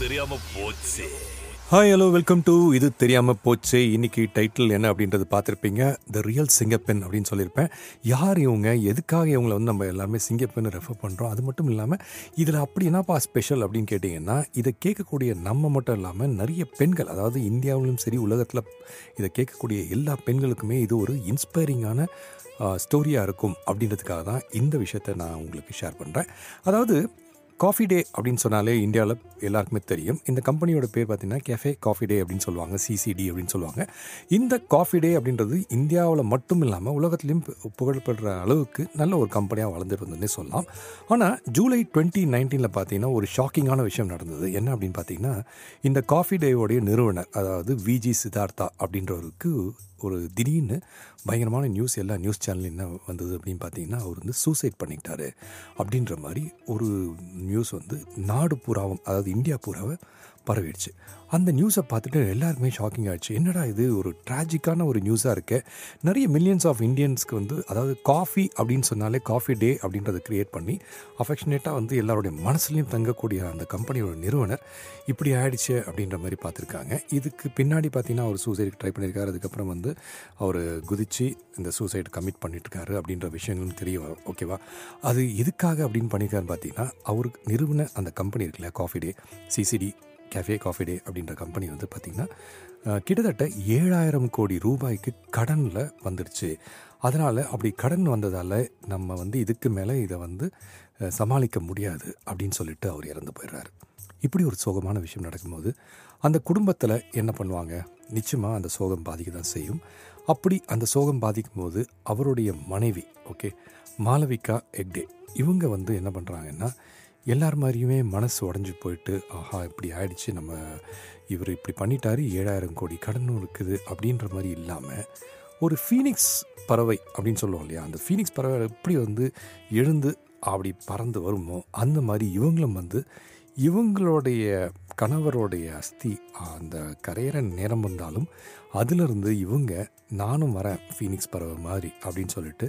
தெரியாம போச்சு. Hi hello welcome to இது தெரியாமல் போச்சு. இன்னைக்கு டைட்டில் என்ன அப்படின்றது பார்த்துருப்பீங்க. த ரியல் சிங்கப்பெண் அப்படின்னு சொல்லியிருப்பேன். யார் இவங்க? எதுக்காக இவங்களை வந்து நம்ம எல்லாருமே சிங்கப்பெண் ரெஃபர் பண்ணுறோம் அது மட்டும் இல்லாமல் இதில் அப்படி என்னப்பா ஸ்பெஷல் அப்படின்னு கேட்டிங்கன்னா இதை கேட்கக்கூடிய நம்ம மட்டும் இல்லாமல் நிறைய பெண்கள் அதாவது இந்தியாவிலும் சரி உலகத்தில் இதை கேட்கக்கூடிய எல்லா பெண்களுக்குமே இது ஒரு இன்ஸ்பைரிங்கான ஸ்டோரியாக இருக்கும் அப்படின்றதுக்காக தான் இந்த விஷயத்தை நான் உங்களுக்கு ஷேர் பண்ணுறேன் அதாவது காஃபி டே அப்படின்னு சொன்னாலே இந்தியாவில் எல்லாருக்குமே தெரியும். இந்த கம்பெனியோட பேர் பார்த்தீங்கன்னா கேஃபே காஃபி டே அப்படின்னு சொல்லுவாங்க சிசிடி அப்படின்னு சொல்லுவாங்க. இந்த காஃபி டே அப்படின்றது இந்தியாவில் மட்டும் இல்லாமல் உலகத்துலேயும் பு- அளவுக்கு நல்ல ஒரு கம்பெனியாக வளர்ந்துட்டு இருந்ததுன்னே சொல்லலாம் ஆனால் ஜூலை டுவெண்ட்டி நைன்டீனில் பார்த்தீங்கன்னா ஒரு ஷாக்கிங்கான விஷயம் நடந்தது. என்ன அப்படின்னு பார்த்தீங்கன்னா இந்த காஃபி டேவோடைய நிறுவனர் அதாவது விஜி சித்தார்த்தா அப்படின்றவருக்கு ஒரு திடீர்னு பயங்கரமான நியூஸ் எல்லா நியூஸ் சேனல் என்ன வந்தது அப்படின்னு பார்த்தீங்கன்னா அவர் வந்து சூசைட் பண்ணிக்கிட்டாரு அப்படின்ற மாதிரி ஒரு நியூஸ் வந்து நாடு பூராவும் அதாவது இந்தியா பூராவை பரவிடுச்சு. அந்த நியூஸை பார்த்துட்டு எல்லாருக்குமே ஷாக்கிங் ஆகிடுச்சு என்னடா இது? ஒரு ட்ராஜிக்கான ஒரு நியூஸாக இருக்கு. நிறைய மில்லியன்ஸ் ஆஃப் இந்தியன்ஸ்க்கு வந்து அதாவது காஃபி அப்படின்னு சொன்னாலே காஃபி டே அப்படின்றத க்ரியேட் பண்ணி அஃபெக்ஷனேட்டாக வந்து எல்லாருடைய மனசுலையும் தங்கக்கூடிய அந்த கம்பெனியோட நிறுவனர் இப்படி ஆயிடுச்சு அப்படின்ற மாதிரி பார்த்துருக்காங்க. இதுக்கு பின்னாடி பார்த்தீங்கன்னா அவர் சூசைடுக்கு ட்ரை பண்ணியிருக்காரு. அதுக்கப்புறம் வந்து அவர் குதிச்சு இந்த சூசைட் கமிட் பண்ணிட்டுருக்காரு அப்படின்ற விஷயங்களும் தெரிய வரும். ஓகேவா அது எதுக்காக அப்படின்னு பண்ணியிருக்காருன்னு பார்த்தீங்கன்னா அவருக்கு நிறுவன அந்த கம்பெனி இருக்குல்ல coffee day CCD cafe coffee day அப்படின்ற கம்பெனி வந்து பார்த்திங்கன்னா கிட்டத்தட்ட ஏழாயிரம் கோடி ரூபாய்க்கு கடனில் வந்துடுச்சு அதனால் அப்படி கடன் வந்ததால் நம்ம வந்து இதுக்கு மேலே இதை வந்து சமாளிக்க முடியாது அப்படின்னு சொல்லிட்டு அவர் இறந்து போயிடுறாரு. இப்படி ஒரு சோகமான விஷயம் நடக்கும்போது அந்த குடும்பத்தில் என்ன பண்ணுவாங்க? நிச்சயமாக அந்த சோகம் பாதிக்க தான் செய்யும். அப்படி அந்த சோகம் பாதிக்கும் போது அவருடைய மனைவி ஓகே மாலவிகா எக்டே இவங்க வந்து என்ன பண்ணுறாங்கன்னா எல்லார் மாதிரியுமே மனசு உடஞ்சி போயிட்டு ஆஹா இப்படி ஆயிடுச்சு நம்ம இவர் இப்படி பண்ணிட்டாரு ஏழாயிரம் கோடி கடனும் இருக்குது அப்படின்ற மாதிரி இல்லாமல் ஒரு ஃபீனிக்ஸ் பறவை அப்படின்னு சொல்லுவோம் இல்லையா? அந்த ஃபீனிக்ஸ் பறவை எப்படி வந்து எழுந்து அப்படி பறந்து வருமோ அந்த மாதிரி இவங்களும் வந்து இவங்களுடைய கணவருடைய அஸ்தி அந்த கரையிற நேரம் வந்தாலும் அதிலிருந்து இவங்க நானும் வரேன் ஃபீனிக்ஸ் பறவை மாதிரி அப்படின்னு சொல்லிட்டு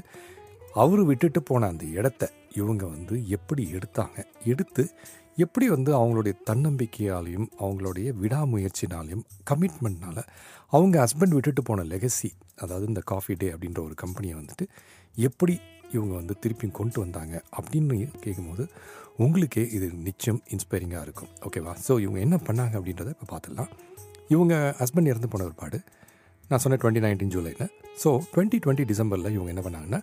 அவர் விட்டுட்டு போன அந்த இடத்த இவங்க வந்து எப்படி எடுத்தாங்க? எடுத்து எப்படி வந்து அவங்களுடைய தன்னம்பிக்கையாலையும் அவங்களுடைய விடாமுயற்சினாலையும் கமிட்மெண்ட்னால் அவங்க ஹஸ்பண்ட் விட்டுட்டு போன லெகசி அதாவது இந்த காஃபி டே அப்படின்ற ஒரு கம்பெனியை வந்துட்டு எப்படி இவங்க வந்து திருப்பியும் கொண்டு வந்தாங்க அப்படின்னு கேட்கும்போது உங்களுக்கே இது நிச்சயம் இன்ஸ்பைரிங்காக இருக்கும். ஓகேவா ஸோ இவங்க என்ன பண்ணாங்க அப்படின்றத இப்போ பார்த்துடலாம் இவங்க ஹஸ்பண்ட் இறந்து போன ஒருபாடு நான் சொன்னேன் டுவெண்ட்டி நைன்டீன் ஜூலையில் ஸோ டுவெண்ட்டி டுவெண்ட்டி டிசம்பரில் இவங்க என்ன பண்ணாங்கன்னா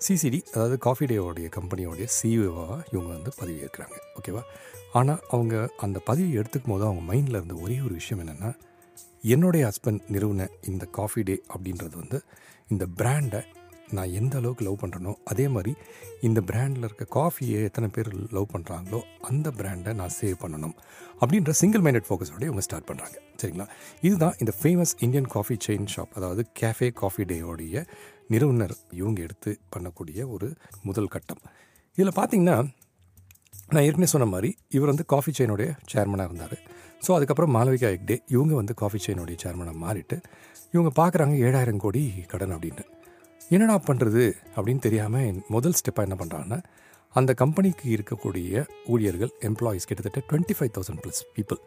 சிசிடி அதாவது காஃபி டேவோடைய கம்பெனியோடைய சிஇஓவாக இவங்க வந்து பதவி ஏற்கிறாங்க. ஓகேவா ஆனால் அவங்க அந்த பதவி எடுத்துக்கும் போது அவங்க மைண்டில் இருந்த ஒரே ஒரு விஷயம் என்னென்னா என்னுடைய ஹஸ்பண்ட் நிறுவன இந்த காஃபி டே அப்படின்றது வந்து இந்த பிராண்டை நான் எந்த அளவுக்கு லவ் பண்ணுறனோ அதே மாதிரி இந்த பிராண்டில் இருக்க காஃபியை எத்தனை பேர் லவ் பண்ணுறாங்களோ அந்த பிராண்டை நான் சேவ் பண்ணணும் அப்படின்ற சிங்கிள் மைண்டட் ஃபோக்கஸோடய இவங்க ஸ்டார்ட் பண்ணுறாங்க சரிங்களா? இதுதான் இந்த famous Indian coffee chain shop அதாவது கேஃபே காஃபி டேயோடைய நிறுவனர் இவங்க எடுத்து பண்ணக்கூடிய ஒரு முதல் கட்டம். இதில் பார்த்தீங்கன்னா நான் ஏற்கனவே சொன்ன மாதிரி இவர் வந்து காஃபி செயினுடைய சேர்மனாக இருந்தார். ஸோ அதுக்கப்புறம் மாளவிகா எக்டே இவங்க வந்து காஃபி செயினுடைய சேர்மனாக மாறிட்டு இவங்க பார்க்குறாங்க ஏழாயிரம் கோடி கடன் அப்படின்னு என்னடா பண்ணுறது அப்படின்னு தெரியாமல் முதல் ஸ்டெப்பாக என்ன பண்ணுறாங்கன்னா அந்த கம்பெனிக்கு இருக்கக்கூடிய ஊழியர்கள் எம்ப்ளாயீஸ் கிட்டத்தட்ட twenty five thousand plus people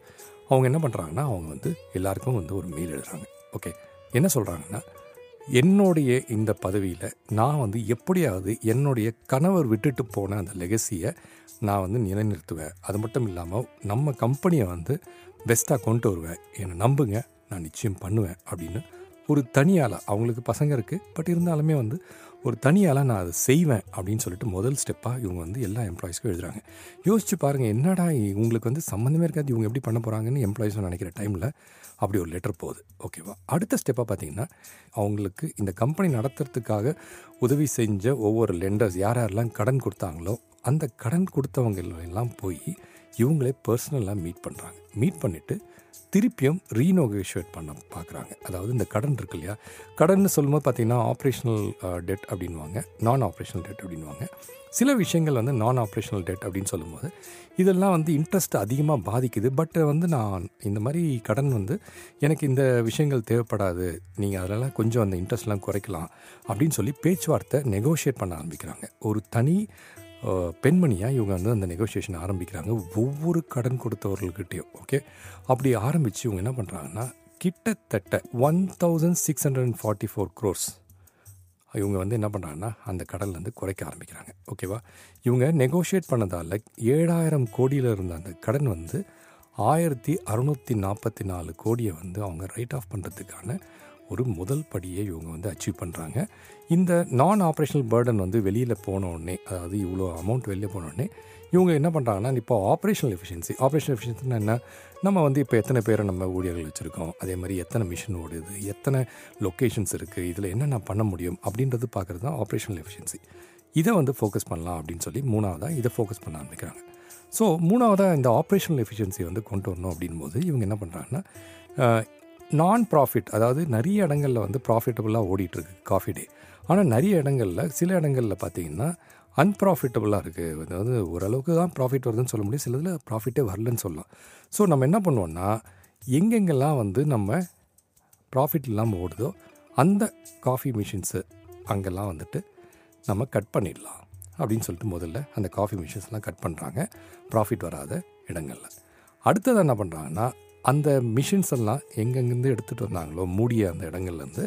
அவங்க என்ன பண்ணுறாங்கன்னா அவங்க வந்து எல்லாருக்கும் வந்து ஒரு மெயில் எழுதுறாங்க. ஓகே என்ன சொல்கிறாங்கன்னா என்னுடைய இந்த பதவியில் நான் வந்து எப்படியாவது என்னுடைய கணவர் விட்டுட்டு போன அந்த லெகசியை நான் வந்து நிலைநிறுத்துவேன். அது மட்டும் இல்லாமல் நம்ம கம்பெனியை வந்து பெஸ்ட்டாக கொண்டு வருவேன். என்னை நம்புங்க. நான் நிச்சயம் பண்ணுவேன் அப்படின்னு ஒரு தனியால் அவங்களுக்கு பசங்க இருக்குது பட் இருந்தாலுமே வந்து ஒரு தனியால் நான் அதை செய்வேன் அப்படின்னு சொல்லிட்டு முதல் ஸ்டெப்பாக இவங்க வந்து எல்லா எம்ப்ளாயிஸ்க்கும் எழுதுறாங்க. யோசிச்சு பாருங்கள் என்னடா உங்களுக்கு வந்து சம்மந்தமே இருக்காது இவங்க எப்படி பண்ண போகிறாங்கன்னு எம்ப்ளாயிஸும் நினைக்கிற டைமில் அப்படி ஒரு லெட்டர் போகுது. ஓகேவா அடுத்த ஸ்டெப்பாக பார்த்தீங்கன்னா அவங்களுக்கு இந்த கம்பெனி நடத்துறதுக்காக உதவி செஞ்ச ஒவ்வொரு லெண்டர்ஸ் யார் யாரெல்லாம் கடன் கொடுத்தாங்களோ அந்த கடன் கொடுத்தவங்க எல்லாம் போய் இவங்களே பர்சனலாக மீட் பண்ணுறாங்க மீட் பண்ணிவிட்டு திருப்பியும் ரீனோகேஷுவேட் பண்ண பார்க்குறாங்க அதாவது இந்த கடன் இருக்கு இல்லையா? கடன் சொல்லும்போது பார்த்தீங்கன்னா ஆப்ரேஷனல் டெட் அப்படின்வாங்க நான் ஆப்ரேஷனல் டெட் அப்படின்வாங்க சில விஷயங்கள் வந்து நான் ஆப்ரேஷனல் டெட் அப்படின்னு சொல்லும்போது இதெல்லாம் வந்து இன்ட்ரெஸ்ட் அதிகமாக பாதிக்குது. பட் வந்து நான் இந்த மாதிரி கடன் வந்து எனக்கு இந்த விஷயங்கள் தேவைப்படாது. நீங்கள் அதெல்லாம் கொஞ்சம் அந்த இன்ட்ரெஸ்ட்லாம் குறைக்கலாம் அப்படின்னு சொல்லி பேச்சுவார்த்தை நெகோஷியேட் பண்ண ஆரம்பிக்கிறாங்க. ஒரு தனி பெண்மணியாக இவங்க வந்து அந்த நெகோசியேஷன் ஆரம்பிக்கிறாங்க. ஒவ்வொரு கடன் கொடுத்தவர்கள்கிட்டையும் ஓகே அப்படி ஆரம்பித்து இவங்க என்ன பண்ணுறாங்கன்னா கிட்டத்தட்ட one thousand six hundred and forty four crores இவங்க வந்து என்ன பண்ணுறாங்கன்னா அந்த கடல்லேருந்து குறைக்க ஆரம்பிக்கிறாங்க ஓகேவா இவங்க நெகோஷியேட் பண்ணதால் ஏழாயிரம் கோடியில் இருந்த அந்த கடன் வந்து ஆயிரத்தி அறநூற்றி நாற்பத்தி நாலு கோடியை வந்து அவங்க ரைட் ஆஃப் பண்ணுறதுக்கான ஒரு முதல் படியை இவங்க வந்து அச்சீவ் பண்ணுறாங்க இந்த நான் ஆப்ரேஷனல் பேர்டன் வந்து வெளியில் போன உடனே அதாவது இவ்வளோ அமௌண்ட் வெளியே போனோடனே இவங்க என்ன பண்ணுறாங்கன்னா இப்போ ஆப்ரேஷனல் எஃபிஷியன்சி ஆப்ரேஷனல் எஃபிஷியன்சினா என்ன? நம்ம வந்து இப்போ எத்தனை பேரை நம்ம ஊழியர்கள் வச்சுருக்கோம்? அதே மாதிரி எத்தனை மிஷின் ஓடுது? எத்தனை லொக்கேஷன்ஸ் இருக்குது இதில் என்னென்ன பண்ண முடியும்? அப்படின்றது பார்க்குறது தான் ஆப்ரேஷனல் எஃபிஷியன்சி இதை வந்து ஃபோக்கஸ் பண்ணலாம் அப்படின்னு சொல்லி மூணாவதாக இதை ஃபோக்கஸ் பண்ண ஆரம்பிக்கிறாங்க. ஸோ மூணாவதாக இந்த ஆப்ரேஷனல் எஃபிஷியன்சி வந்து கொண்டு வரணும் அப்படின் போது இவங்க என்ன பண்ணுறாங்கன்னா நான் ப்ராஃபிட் அதாவது நிறைய இடங்களில் வந்து ப்ராஃபிட்டபுளாக ஓடிட்டுருக்கு காஃபி டே ஆனால் நிறைய இடங்களில் சில இடங்களில் பார்த்தீங்கன்னா அன்ப்ராஃபிட்டபுளாக இருக்குது அதாவது ஓரளவுக்கு தான் ப்ராஃபிட் வருதுன்னு சொல்ல முடியும். சிலதில் ப்ராஃபிட்டே வரலன்னு சொல்லலாம். ஸோ நம்ம என்ன பண்ணுவோம்னா எங்கெங்கெல்லாம் வந்து நம்ம ப்ராஃபிட் இல்லாமல் ஓடுதோ அந்த காஃபி மிஷின்ஸு அங்கெல்லாம் வந்துட்டு நம்ம கட் பண்ணிடலாம் அப்படின்னு சொல்லிட்டு முதல்ல அந்த காஃபி மிஷின்ஸ்லாம் கட் பண்ணுறாங்க ப்ராஃபிட் வராத இடங்களில். அடுத்தது என்ன பண்ணுறாங்கன்னா அந்த மிஷின்ஸ் எல்லாம் எங்கெங்கேருந்து எடுத்துகிட்டு வந்தாங்களோ மூடிய அந்த இடங்கள்லேருந்து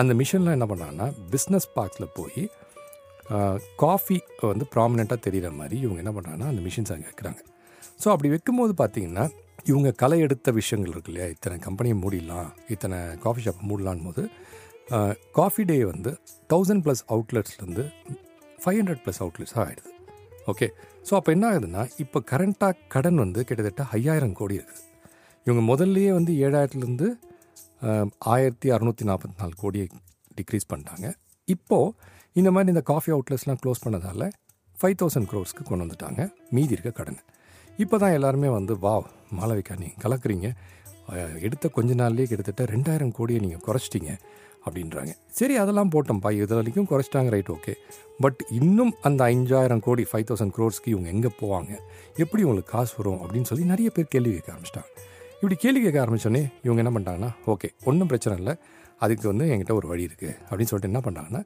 அந்த மிஷின்லாம் என்ன பண்ணாங்கன்னா பிஸ்னஸ் பார்க்கில் போய் காஃபி வந்து ப்ராமினெண்ட்டாக தெரிகிற மாதிரி இவங்க என்ன பண்ணுறாங்கன்னா அந்த மிஷின்ஸ் அங்கே வைக்கிறாங்க. ஸோ அப்படி வைக்கும்போது பார்த்தீங்கன்னா இவங்க களை எடுத்த விஷயங்கள் இருக்கு இல்லையா? இத்தனை கம்பெனியை மூடிடலாம் இத்தனை காஃபி ஷாப் மூடலான் போது காஃபி டே வந்து தௌசண்ட் ப்ளஸ் அவுட்லெட்ஸ்லேருந்து ஃபைவ் ஹண்ட்ரட் ப்ளஸ் அவுட்லெட்ஸாக ஆகிடுது ஓகே ஸோ அப்போ என்ன ஆகுதுன்னா இப்போ கரண்ட்டாக கடன் வந்து கிட்டத்தட்ட ஐயாயிரம் கோடி இருக்குது. இவங்க முதல்லையே வந்து ஏழாயிரத்துலேருந்து ஆயிரத்தி அறநூற்றி நாற்பத்தி நாலு கோடியை டிக்ரீஸ் பண்ணிட்டாங்க. இப்போது இந்த மாதிரி இந்த காஃபி அவுட்லெட்ஸ்லாம் க்ளோஸ் பண்ணதால் ஃபைவ் தௌசண்ட் க்ரோர்ஸ்க்கு கொண்டு வந்துட்டாங்க. மீதி இருக்க கடன். இப்போ தான் எல்லாருமே வந்து வா மாளவிகா நீங்கள் கலக்குறீங்க. எடுத்த கொஞ்ச நாள்லேயே கிட்டத்தட்ட ரெண்டாயிரம் கோடியை நீங்கள் குறைச்சிட்டிங்க அப்படின்றாங்க. சரி அதெல்லாம் போட்டோம்ப்பா. இது வரைக்கும் குறைச்சிட்டாங்க. Right okay. பட் இன்னும் அந்த அஞ்சாயிரம் கோடி ஃபைவ் தௌசண்ட் க்ரோர்ஸ்க்கு இவங்க எங்கே போவாங்க? எப்படி உங்களுக்கு காசு வரும்? அப்படின்னு சொல்லி நிறைய பேர் கேள்வி கேட்க ஆரம்பிச்சிட்டாங்க. இப்படி கேள்வி கேட்க ஆரம்பித்தோடனே இவங்க என்ன பண்ணிட்டாங்கன்னா ஓகே ஒன்றும் பிரச்சனை இல்லை. அதுக்கு வந்து என்கிட்ட ஒரு வழி இருக்குது அப்படின்னு சொல்லிட்டு என்ன பண்ணுறாங்கன்னா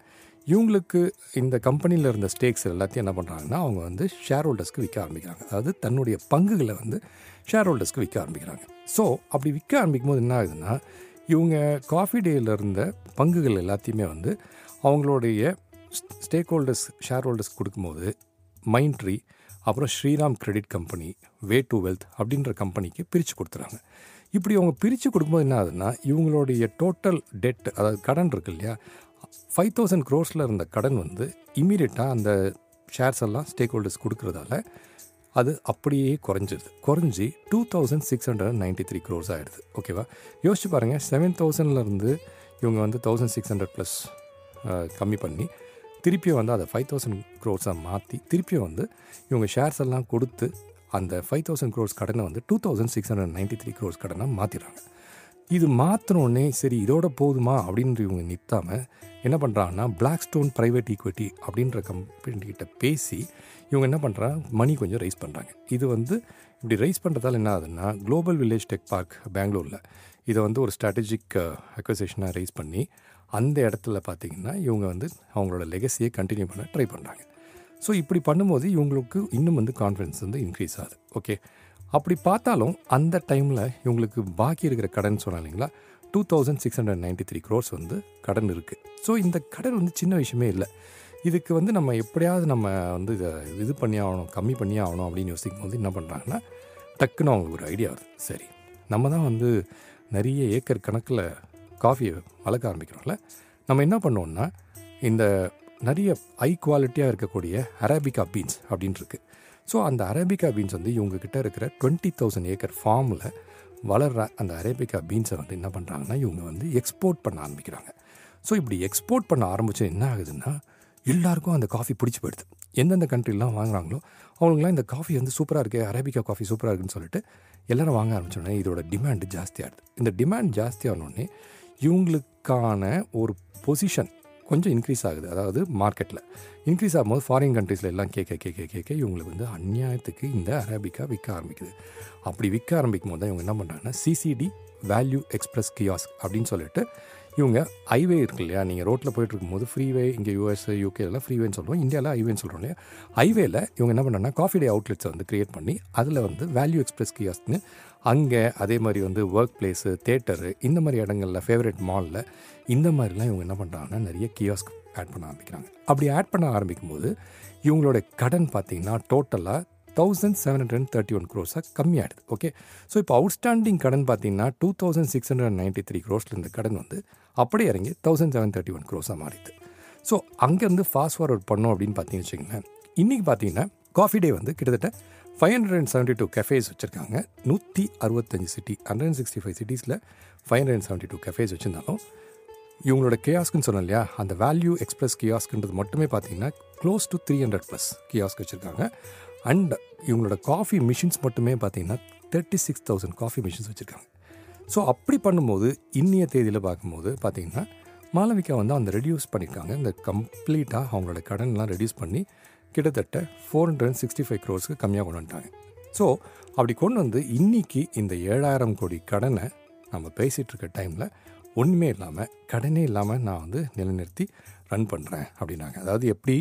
இவங்களுக்கு இந்த கம்பெனியில் இருந்த ஸ்டேக்ஸ் எல்லாத்தையும் என்ன பண்ணுறாங்கன்னா அவங்க வந்து ஷேர் ஹோல்டர்ஸ்க்கு விற்க ஆரம்பிக்கிறாங்க. அதாவது தன்னுடைய பங்குகளை வந்து ஷேர் ஹோல்டர்ஸ்க்கு விற்க ஆரம்பிக்கிறாங்க. ஸோ அப்படி விற்க ஆரம்பிக்கும் போது என்ன ஆகுதுன்னா இவங்க காஃபி டேயில் இருந்த பங்குகள் எல்லாத்தையுமே வந்து அவங்களுடைய ஸ்டேக் ஹோல்டர்ஸ் ஷேர் ஹோல்டர்ஸ் கொடுக்கும்போது மைண்ட் ட்ரீ அப்புறம் Shriram Credit Company Way to Wealth அப்படின்ற கம்பெனிக்கு பிரித்து கொடுத்துறாங்க. இப்படி அவங்க பிரித்து கொடுக்கும்போது என்ன ஆகுதுன்னா இவங்களுடைய டோட்டல் டெட் அதாவது கடன் இருக்கு இல்லையா ஃபைவ் தௌசண்ட் க்ரோர்ஸில் இருந்த கடன் வந்து இமீடியட்டாக அந்த ஷேர்ஸ் எல்லாம் ஸ்டேக் ஹோல்டர்ஸ் கொடுக்குறதால அது அப்படியே குறைஞ்சிருது குறைஞ்சி two thousand six hundred ninety three crores ஆகிடுது ஓகேவா யோசிச்சு பாருங்கள் செவன் தௌசண்ட்லேருந்து இவங்க வந்து தௌசண்ட் சிக்ஸ் ஹண்ட்ரட் ப்ளஸ் கம்மி பண்ணி திருப்பியும் வந்து அதை ஃபைவ் தௌசண்ட் க்ரோர்ஸாக மாற்றி திருப்பியும் வந்து இவங்க ஷேர்ஸ் எல்லாம் கொடுத்து அந்த ஃபைவ் தௌசண்ட் க்ரோர்ஸ் கடனை வந்து two thousand six hundred ninety three crores கடனாக மாற்றிடுறாங்க இது மாற்றினோடனே சரி இதோட போதுமா அப்படின்ற இவங்க நிற்காமல் என்ன பண்ணுறாங்கன்னா பிளாக் ஸ்டோன் ப்ரைவேட் ஈக்விட்டி அப்படின்ற கம்பெனிகிட்ட பேசி இவங்க என்ன பண்ணுறாங்க மணி கொஞ்சம் ரைஸ் பண்ணுறாங்க இது வந்து இப்படி ரைஸ் பண்ணுறதால என்ன ஆகுதுன்னா குளோபல் வில்லேஜ் டெக் பார்க் பெங்களூரில் இதை வந்து ஒரு ஸ்ட்ராட்டஜிக் அக்வசேஷனாக ரைஸ் பண்ணி அந்த இடத்துல பார்த்திங்கன்னா இவங்க வந்து அவங்களோட லெகசியை கண்டினியூ பண்ண ட்ரை பண்ணுறாங்க ஸோ இப்படி பண்ணும்போது இவங்களுக்கு இன்னும் வந்து கான்ஃபிடன்ஸ் வந்து இன்க்ரீஸ் ஆகுது. ஓகே அப்படி பார்த்தாலும் அந்த டைமில் இவங்களுக்கு பாக்கி இருக்கிற கடன் சொன்னா இல்லைங்களா? Two thousand six hundred ninety three crores வந்து கடன் இருக்குது ஸோ இந்த கடன் வந்து சின்ன விஷயமே இல்லை. இதுக்கு வந்து நம்ம எப்படியாவது நம்ம வந்து இதை இது பண்ணி ஆகணும் கம்மி பண்ணி ஆகணும் அப்படின்னு யோசிக்கும் போது என்ன பண்ணுறாங்கன்னா டக்குன்னு அவங்களுக்கு ஒரு ஐடியா வருது. சரி நம்ம தான் வந்து நிறைய ஏக்கர் கணக்கில் காஃபியை வளர்க்க ஆரம்பிக்கிறோம்ல நம்ம என்ன பண்ணுவோம்னா இந்த நிறைய ஹை குவாலிட்டியாக இருக்கக்கூடிய அரேபிகா பீன்ஸ் அப்படின்னு ஸோ அந்த அரேபிகா பீன்ஸ் வந்து இவங்கக்கிட்ட இருக்கிற டுவெண்ட்டி தௌசண்ட் ஏக்கர் ஃபார்மில் வளர்கிற அந்த அரேபிகா பீன்ஸை வந்து என்ன பண்ணுறாங்கன்னா இவங்க வந்து எக்ஸ்போர்ட் பண்ண ஆரம்பிக்கிறாங்க. ஸோ இப்படி எக்ஸ்போர்ட் பண்ண ஆரம்பித்து என்ன ஆகுதுன்னா எல்லாருக்கும் அந்த காஃபி பிடிச்சி போயிடுது. எந்தெந்த கண்ட்ரிலாம் வாங்குறாங்களோ அவங்களுக்குலாம் இந்த காஃபி வந்து சூப்பராக இருக்குது அரேபிகா காஃபி சூப்பராக இருக்குன்னு சொல்லிட்டு எல்லோரும் வாங்க ஆரம்பிச்சோடனே இதோட டிமாண்டு ஜாஸ்தியாகிடுது இந்த டிமாண்ட் ஜாஸ்தியானோடனே இவங்களுக்கான ஒரு பொசிஷன் கொஞ்சம் இன்க்ரீஸ் ஆகுது. அதாவது மார்க்கெட்டில் இன்க்ரீஸ் ஆகும்போது ஃபாரின் கண்ட்ரீஸில் எல்லாம் கேட்க கேட்க கேட்க இவங்களுக்கு வந்து அந்நியாயத்துக்கு இந்த அரேபிக்கா விற்க ஆரம்பிக்குது. அப்படி விற்க ஆரம்பிக்கும் போது தான் இவங்க என்ன பண்ணுறாங்கன்னா சிசிடி வேல்யூ எக்ஸ்பிரஸ் கியாஸ்க் அப்படின்னு சொல்லிட்டு இவங்க ஹைவே இருக்கு இல்லையா நீங்கள் ரோட்டில் போயிட்டு இருக்கும்போது ஃப்ரீவே இங்கே யூஎஸ் யூகே இதெல்லாம் ஃப்ரீவேன்னு சொல்கிறோம் இந்தியாவில் ஹைவேன்னு சொல்கிறோம் இல்லையா? ஹைவேல இவங்க என்ன பண்ணாங்கன்னா காஃபி டே அவுட்லெட்ஸை வந்து க்ரியேட் பண்ணி அதில் வந்து வேல்யூ எக்ஸ்பிரஸ் கியாஸ்னு அங்கே அதே மாதிரி வந்து ஒர்க் பிளேஸு தேட்டரு இந்த மாதிரி இடங்களில் ஃபேவரட் மாலில் இந்த மாதிரிலாம் இவங்க என்ன பண்ணுறாங்கன்னா நிறைய கியாஸ்க் ஆட் பண்ண ஆரம்பிக்கிறாங்க. அப்படி ஆட் பண்ண ஆரம்பிக்கும் போது இவங்களோட கடன் பார்த்தீங்கன்னா டோட்டலாக thousand seven hundred and thirty one க்ரோஸாக கம்மியாகிடுது ஓகே ஸோ இப்போ அவுட்ஸ்டாண்டிங் கடன் பார்த்தீங்கன்னா two thousand six hundred ninety three க்ரோஸில் இந்த கடன் வந்து அப்படியே இறங்கி தௌசண்ட் செவன் தேர்ட்டி ஒன் க்ரோஸாக மாறிது ஸோ அங்கேருந்து ஃபாஸ்ட் ஃபார்வர்ட் பண்ணோம் அப்படின்னு பார்த்தீங்கன்னு வச்சுக்கோங்களேன். இன்றைக்கி பார்த்தீங்கன்னா காஃபி டே வந்து கிட்டத்தட்ட five hundred and seventy two cafes வச்சுருக்காங்க. நூற்றி அறுபத்தஞ்சு city hundred and sixty five சிட்டிஸில் five hundred and seventy two cafes வச்சுருந்தாலும் இவங்களோட கியாஸ்க்குன்னு சொன்னோம் இல்லையா அந்த வேல்யூ எக்ஸ்பிரஸ் கியாஸ்க்குன்றது மட்டுமே பார்த்தீங்கன்னா close to three hundred plus kiosk வச்சுருக்காங்க. அண்ட் இவங்களோட காஃபி மிஷின்ஸ் மட்டுமே பார்த்தீங்கன்னா thirty six thousand coffee machines வச்சுருக்காங்க. ஸோ அப்படி பண்ணும்போது இன்னிய தேதியில் பார்க்கும்போது பார்த்தீங்கன்னா மாளவிகா வந்து அந்த ரெடியூஸ் பண்ணியிருக்காங்க. இந்த கம்ப்ளீட்டாக அவங்களோட கடன்லாம் ரெடியூஸ் பண்ணி கிட்டத்தட்ட four hundred and sixty five க்ரோர்ஸ்க்கு கம்மியாக கொண்டு வந்துட்டாங்க. ஸோ அப்படி கொண்டு வந்து இன்னைக்கு இந்த ஏழாயிரம் கோடி கடனை நம்ம பேசிகிட்டு இருக்க டைமில் ஒன்றுமே இல்லாமல் கடனே இல்லாமல் நான் வந்து நிலைநிறுத்தி ரன் பண்ணுறேன் அப்படின்னாங்க. அதாவது எப்படி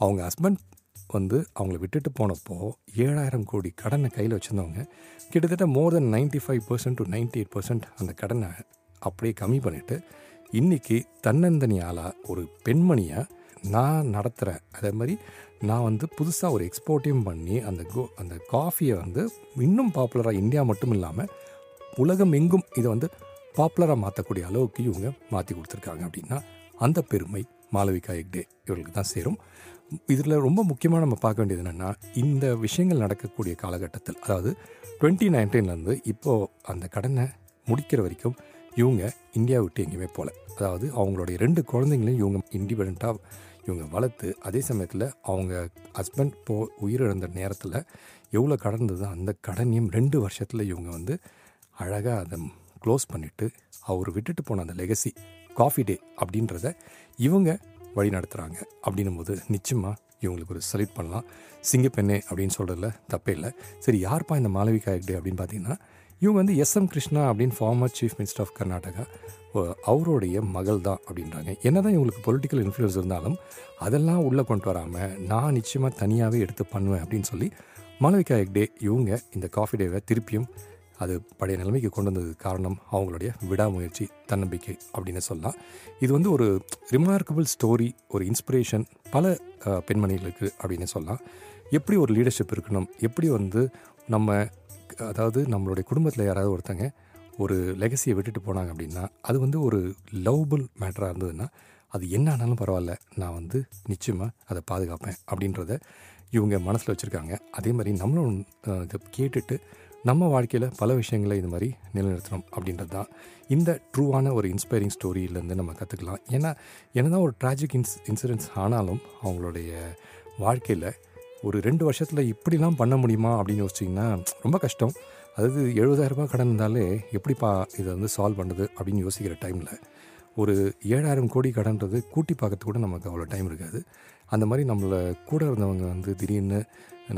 அவங்க ஹஸ்பண்ட் வந்து அவங்கள விட்டுட்டு போனப்போ ஏழாயிரம் கோடி கடனை கையில் வச்சுருந்தவங்க கிட்டத்தட்ட more than ninety five percent to ninety eight percent அந்த கடனை அப்படியே கம்மி பண்ணிவிட்டு இன்றைக்கி தன்னந்தனியாலாக ஒரு பெண்மணியாக நான் நடத்துகிறேன் அதே மாதிரி நான் வந்து புதுசாக ஒரு எக்ஸ்போர்ட்டையும் பண்ணி அந்த கோ அந்த காஃபியை வந்து இன்னும் பாப்புலராக இந்தியா மட்டும் இல்லாமல் உலகம் எங்கும் இதை வந்து பாப்புலராக மாற்றக்கூடிய அளவுக்கு இவங்க மாற்றி கொடுத்துருக்காங்க அப்படின்னா அந்த பெருமை மாளவிகா எக்டே இவர்களுக்கு தான் சேரும். இதில் ரொம்ப முக்கியமாக நம்ம பார்க்க வேண்டியது என்னென்னா இந்த விஷயங்கள் நடக்கக்கூடிய காலகட்டத்தில் அதாவது டுவெண்ட்டி நைன்டீன்லேருந்து இப்போது அந்த கடனை முடிக்கிற வரைக்கும் இவங்க இந்தியா விட்டு எங்கேயுமே போகல. அதாவது அவங்களுடைய ரெண்டு குழந்தைங்களையும் இவங்க இண்டிபெண்ட்டாக இவங்க வளர்த்து அதே சமயத்தில் அவங்க ஹஸ்பண்ட் போ உயிரிழந்த நேரத்தில் எவ்வளோ கடன் இருந்ததோ அந்த கடனையும் ரெண்டு வருஷத்தில் இவங்க வந்து அழகாக அதை க்ளோஸ் பண்ணிவிட்டு அவர் விட்டுட்டு போன அந்த லெகசி காஃபி டே அப்படின்றத இவங்க வழி நடத்துகிறாங்க அப்படின்னும் போது நிச்சயமாக இவங்களுக்கு ஒரு சல்யூட் பண்ணலாம். சிங்கப்பெண்ணே அப்படின்னு சொல்கிறதுல தப்பே இல்லை. சரி யார்ப்பா இந்த மாளவிகா ஹெக்டே அப்படின்னு பார்த்தீங்கன்னா இவங்க வந்து எஸ் எம் கிருஷ்ணா அப்படின்னு former chief minister of Karnataka அவருடைய மகள் தான் அப்படின்றாங்க. என்ன தான் இவங்களுக்கு பொலிட்டிக்கல் இன்ஃப்ளூயன்ஸ் இருந்தாலும் அதெல்லாம் உள்ளே கொண்டு வராமல் நான் நிச்சயமாக தனியாகவே எடுத்து பண்ணுவேன் அப்படின்னு சொல்லி மாளவிகா ஹெக்டே இவங்க இந்த காஃபி டேவை திருப்பியும் அது பழைய நிலைமைக்கு கொண்டு வந்தது காரணம் அவங்களுடைய விடாமுயற்சி தன்னம்பிக்கை அப்படின்னு சொல்லலாம். இது வந்து ஒரு ரிமார்க்கபிள் ஸ்டோரி ஒரு இன்ஸ்பிரேஷன் பல பெண்மணிகளுக்கு அப்படின்னு சொல்லலாம். எப்படி ஒரு லீடர்ஷிப் இருக்கணும்? எப்படி வந்து நம்ம அதாவது நம்மளுடைய குடும்பத்தில் யாராவது ஒருத்தங்க ஒரு லெகசியை விட்டுட்டு போனாங்க அப்படின்னா அது வந்து ஒரு லவ்பிள் மேட்டராக இருந்ததுன்னா அது என்ன ஆனாலும் பரவாயில்ல. நான் வந்து நிச்சயமாக அதை பாதுகாப்பேன் அப்படின்றத இவங்க மனசில் வச்சுருக்காங்க. அதே மாதிரி நம்மளும் இதை கேட்டுட்டு நம்ம வாழ்க்கையில் பல விஷயங்களை இது மாதிரி நிலைநிறுத்தணும் அப்படின்றது தான் இந்த ட்ரூவான ஒரு இன்ஸ்பைரிங் ஸ்டோரியிலேருந்து நம்ம கற்றுக்கலாம் ஏன்னா என்னதான் ஒரு ட்ராஜிக் இன்ஸ் இன்சிடென்ட்ஸ் ஆனாலும் அவங்களுடைய வாழ்க்கையில் ஒரு ரெண்டு வருஷத்தில் இப்படிலாம் பண்ண முடியுமா அப்படின்னு யோசிச்சிங்கன்னா ரொம்ப கஷ்டம். அதாவது எழுபதாயிரரூபா கடன் இருந்தாலே எப்படிப்பா இதை வந்து சால்வ் பண்ணுது அப்படின்னு யோசிக்கிற டைமில் ஒரு ஏழாயிரம் கோடி கடன்றது கூட்டி பார்க்கறதுக்கு கூட நமக்கு அவ்வளோ டைம் இருக்காது. அந்த மாதிரி நம்மளை கூட இருந்தவங்க வந்து திடீர்னு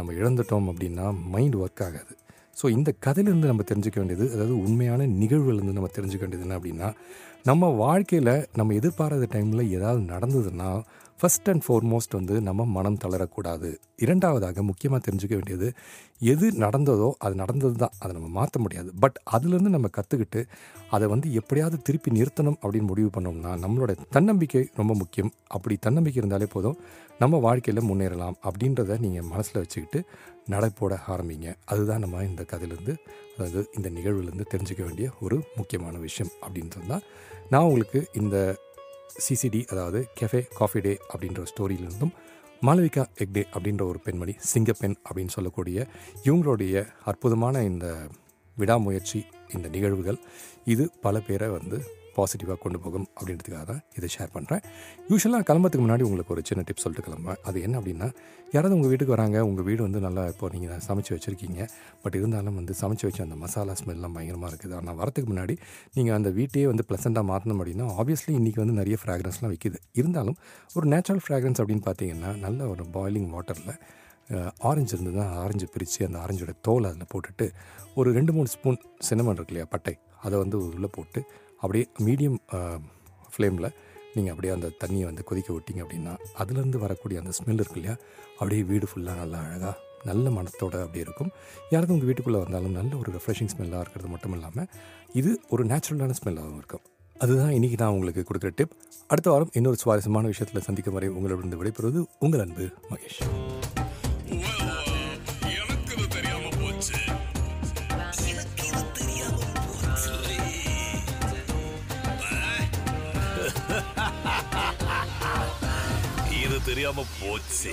நம்ம இழந்துட்டோம் அப்படின்னா மைண்ட் ஒர்க் ஆகாது. ஸோ இந்த கதையிலேருந்து நம்ம தெரிஞ்சுக்க வேண்டியது அதாவது உண்மையான நிகழ்வுலேருந்து நம்ம தெரிஞ்சுக்க வேண்டியது என்ன அப்படின்னா நம்ம வாழ்க்கையில் நம்ம எதிர்பாராத டைமில் ஏதாவது நடந்ததுன்னா ஃபஸ்ட் அண்ட் ஃபோர்மோஸ்ட் வந்து நம்ம மனம் தளரக்கூடாது. இரண்டாவதாக முக்கியமாக தெரிஞ்சுக்க வேண்டியது எது நடந்ததோ அது நடந்தது தான் அதை நம்ம மாற்ற முடியாது. பட் அதுலேருந்து நம்ம கற்றுக்கிட்டு அதை வந்து எப்படியாவது திருப்பி நிறுத்தணும் அப்படின்னு முடிவு பண்ணோம்னா நம்மளோட தன்னம்பிக்கை ரொம்ப முக்கியம். அப்படி தன்னம்பிக்கை இருந்தாலே போதும் நம்ம வாழ்க்கையில் முன்னேறலாம் அப்படின்றத நீங்கள் மனசில் வச்சுக்கிட்டு நடப்போட ஆரம்பிங்க. அதுதான் நம்ம இந்த கதையிலேருந்து அதாவது இந்த நிகழ்வுலேருந்து தெரிஞ்சுக்க வேண்டிய ஒரு முக்கியமான விஷயம் அப்படின்றது தான். நான் உங்களுக்கு இந்த சிசிடி அதாவது கெஃபே காஃபி டே அப்படின்ற ஸ்டோரியிலிருந்தும் மாளவிகா எக்டே அப்படின்ற ஒரு பெண்மணி சிங்கப்பெண் அப்படின்னு சொல்லக்கூடிய இவங்களுடைய அற்புதமான இந்த விடாமுயற்சி இந்த நிகழ்வுகள் இது பல பேரை வந்து பாசிட்டிவாக கொண்டு போகும் அப்படின்றதுக்காக தான் இதை ஷேர் பண்ணுறேன் யூஸ்வலாக கிளம்புறதுக்கு முன்னாடி உங்களுக்கு ஒரு சின்ன டிப் சொல்லிட்டு கிளம்புவேன் அது என்ன அப்படின்னா யாராவது உங்கள் வீட்டுக்கு வராங்க உங்கள் வீடு வந்து நல்லா இப்போ நீங்கள் சமைச்சு வச்சுருக்கீங்க பட் இருந்தாலும் வந்து சமைச்சு வச்ச அந்த மசாலா ஸ்மெல்லாம் பயங்கரமாக இருக்குது. ஆனால் வரதுக்கு முன்னாடி நீங்கள் அந்த வீட்டையே வந்து ப்ளசண்ட்டாக மாற்றணும் அப்படின்னா ஆப்வியஸ்லி இன்றைக்கி வந்து நிறைய ஃப்ராக்ரன்ஸ்லாம் விற்கிது இருந்தாலும் ஒரு நேச்சுரல் ஃப்ராக்ரன்ஸ் அப்படின்னு பார்த்தீங்கன்னா நல்ல ஒரு பாயிலிங் வாட்டரில் ஆரஞ்சு இருந்ததுன்னா ஆரஞ்சு பிரித்து அந்த ஆரஞ்சோட தோல் அதில் போட்டுட்டு ஒரு ரெண்டு மூணு ஸ்பூன் சின்னமன் இருக்கு இல்லையா பட்டை அதை வந்து உள்ளே போட்டு அப்படியே மீடியம் ஃப்ளேமில் நீங்கள் அப்படியே அந்த தண்ணியை வந்து கொதிக்க விட்டீங்க அப்படின்னா அதுலேருந்து வரக்கூடிய அந்த ஸ்மெல் இருக்கு இல்லையா? அப்படியே வீடு ஃபுல்லாக நல்லா அழகாக நல்ல மனத்தோட அப்படியே இருக்கும். யாருக்கும் உங்கள் வீட்டுக்குள்ளே வந்தாலும் நல்ல ஒரு ரெஃப்ரெஷிங் ஸ்மெல்லாக இருக்கிறது மட்டும் இல்லாமல் இது ஒரு நேச்சுரலான ஸ்மெல்லாகவும் இருக்கும். அதுதான் இன்றைக்கி நான் உங்களுக்கு கொடுக்குற டிப் அடுத்த வாரம் இன்னொரு சுவாரஸ்யமான விஷயத்தில் சந்திக்கும் வரை உங்களிடம் விடைபெறுவது உங்கள் அன்பு மகேஷ். இது தெரியாம போச்சு